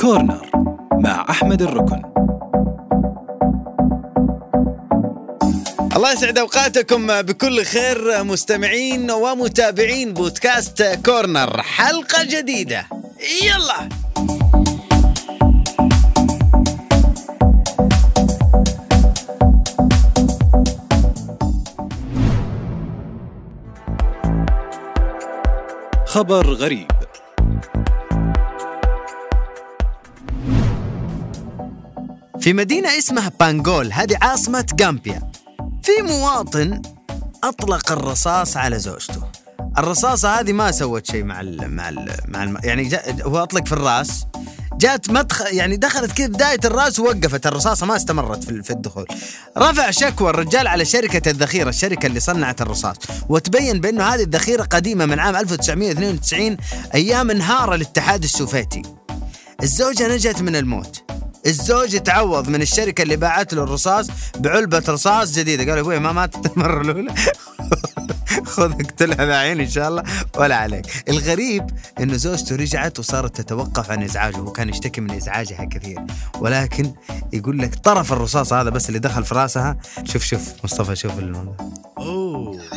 كورنر مع أحمد الركن. الله يسعد أوقاتكم بكل خير مستمعين ومتابعين بودكاست كورنر. حلقة جديدة. يلا. خبر غريب. في مدينة اسمها بانجول هذه عاصمة غامبيا. في مواطن أطلق الرصاص على زوجته. الرصاصة هذه ما سوت شيء مع ال مع ال مع الم... يعني. هو أطلق في الرأس. جات مدخل يعني دخلت كذا بداية الرأس ووقفت الرصاصة ما استمرت في الدخول. رفع شكوى الرجال على شركة الذخيرة الشركة اللي صنعت الرصاص. وتبين بأنه هذه الذخيرة قديمة من عام 1992 أيام انهار الاتحاد السوفيتي. الزوجة نجت من الموت. الزوج تعوض من الشركة اللي باعت له الرصاص بعلبة رصاص جديدة. قال أبوي ما ماتت المرة الأولى. خذ اقتلها بعين إن شاء الله. ولا عليك. الغريب إنه زوجته رجعت وصارت تتوقف عن إزعاجه. وكان يشتكي من إزعاجها كثير. ولكن يقول لك طرف الرصاص هذا بس اللي دخل في راسها. شوف شوف. مصطفى شوف المنظر أوه.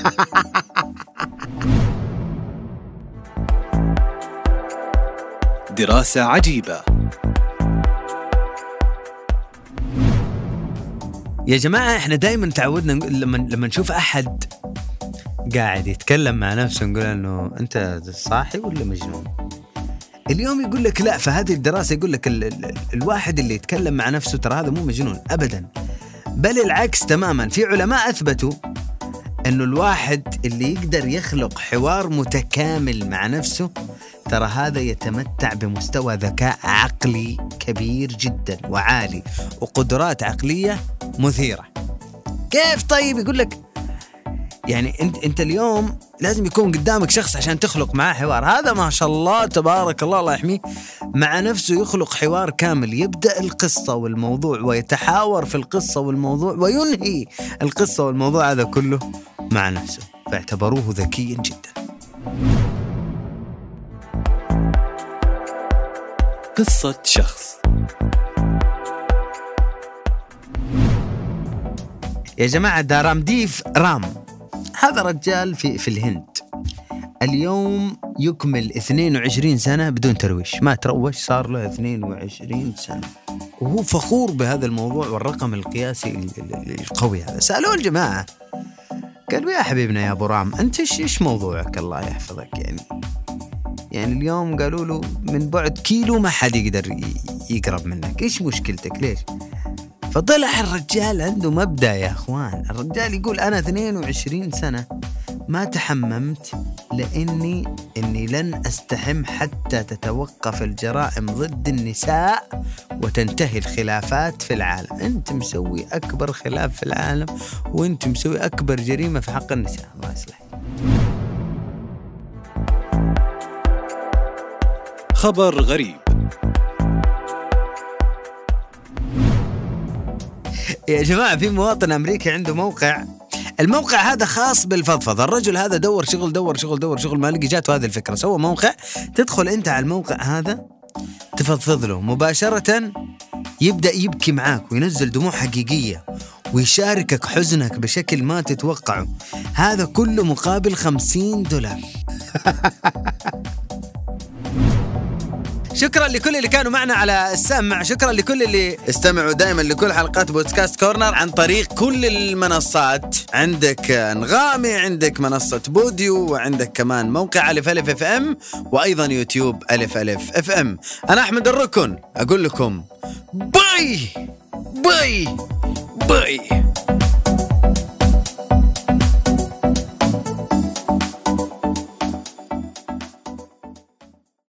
دراسة عجيبة. يا جماعة إحنا دائما تعودنا لما لما نشوف أحد قاعد يتكلم مع نفسه نقول إنه أنت صاحي ولا مجنون؟ اليوم يقول لك لا فهذه الدراسة يقول لك ال ال الواحد اللي يتكلم مع نفسه ترى هذا مو مجنون ابدا بل العكس تماما في علماء أثبتوا إنه الواحد اللي يقدر يخلق حوار متكامل مع نفسه ترى هذا يتمتع بمستوى ذكاء عقلي كبير جدا وعالي وقدرات عقلية مثيرة. كيف طيب يقول لك؟ يعني انت انت اليوم لازم يكون قدامك شخص عشان تخلق معاه حوار، هذا ما شاء الله تبارك الله الله يحميه مع نفسه يخلق حوار كامل، يبدأ القصة والموضوع ويتحاور في القصة والموضوع وينهي القصة والموضوع هذا كله مع نفسه، فاعتبروه ذكيا جدا. قصة شخص. يا جماعة دارامديف رام هذا رجال في في الهند. اليوم يكمل 22 سنة بدون ترويش. ما تروش صار له 22 سنة. وهو فخور بهذا الموضوع والرقم القياسي ال- ال- القوي هذا. سألوه الجماعة قالوا يا حبيبنا يا أبو رام إيش إيش موضوعك؟ الله يحفظك يعني. يعني اليوم قالوا له من بعد كيلو ما حد يقدر يقرب منك. إيش مشكلتك؟ ليش؟ فطلع الرجال عنده مبدأ يا أخوان. الرجال يقول أنا 22 سنة ما تحممت لاني إني لن أستحم حتى تتوقف الجرائم ضد النساء وتنتهي الخلافات في العالم. أنت مسوي أكبر خلاف في العالم وأنت مسوي أكبر جريمة في حق النساء. الله يصلح. خبر غريب. يا جماعة في مواطن أمريكي عنده موقع. الموقع هذا خاص بالفضفضة. الرجل هذا دور شغل دور شغل دور شغل ما لقي جاته هذه الفكرة. سوى موقع. تدخل أنت على الموقع هذا تفضفض له. مباشرة يبدأ يبكي معاك وينزل دموع حقيقية ويشاركك حزنك بشكل ما تتوقعه. هذا كله مقابل خمسين دولار. شكرا لكل اللي كانوا معنا على السمع. شكرا لكل اللي استمعوا دائما لكل حلقات بودكاست كورنر عن طريق كل المنصات. عندك أنغامي عندك منصة بوديو وعندك كمان موقع ألف ألف أف إم وأيضا يوتيوب ألف ألف أف إم. أنا أحمد الركن أقول لكم bye bye bye.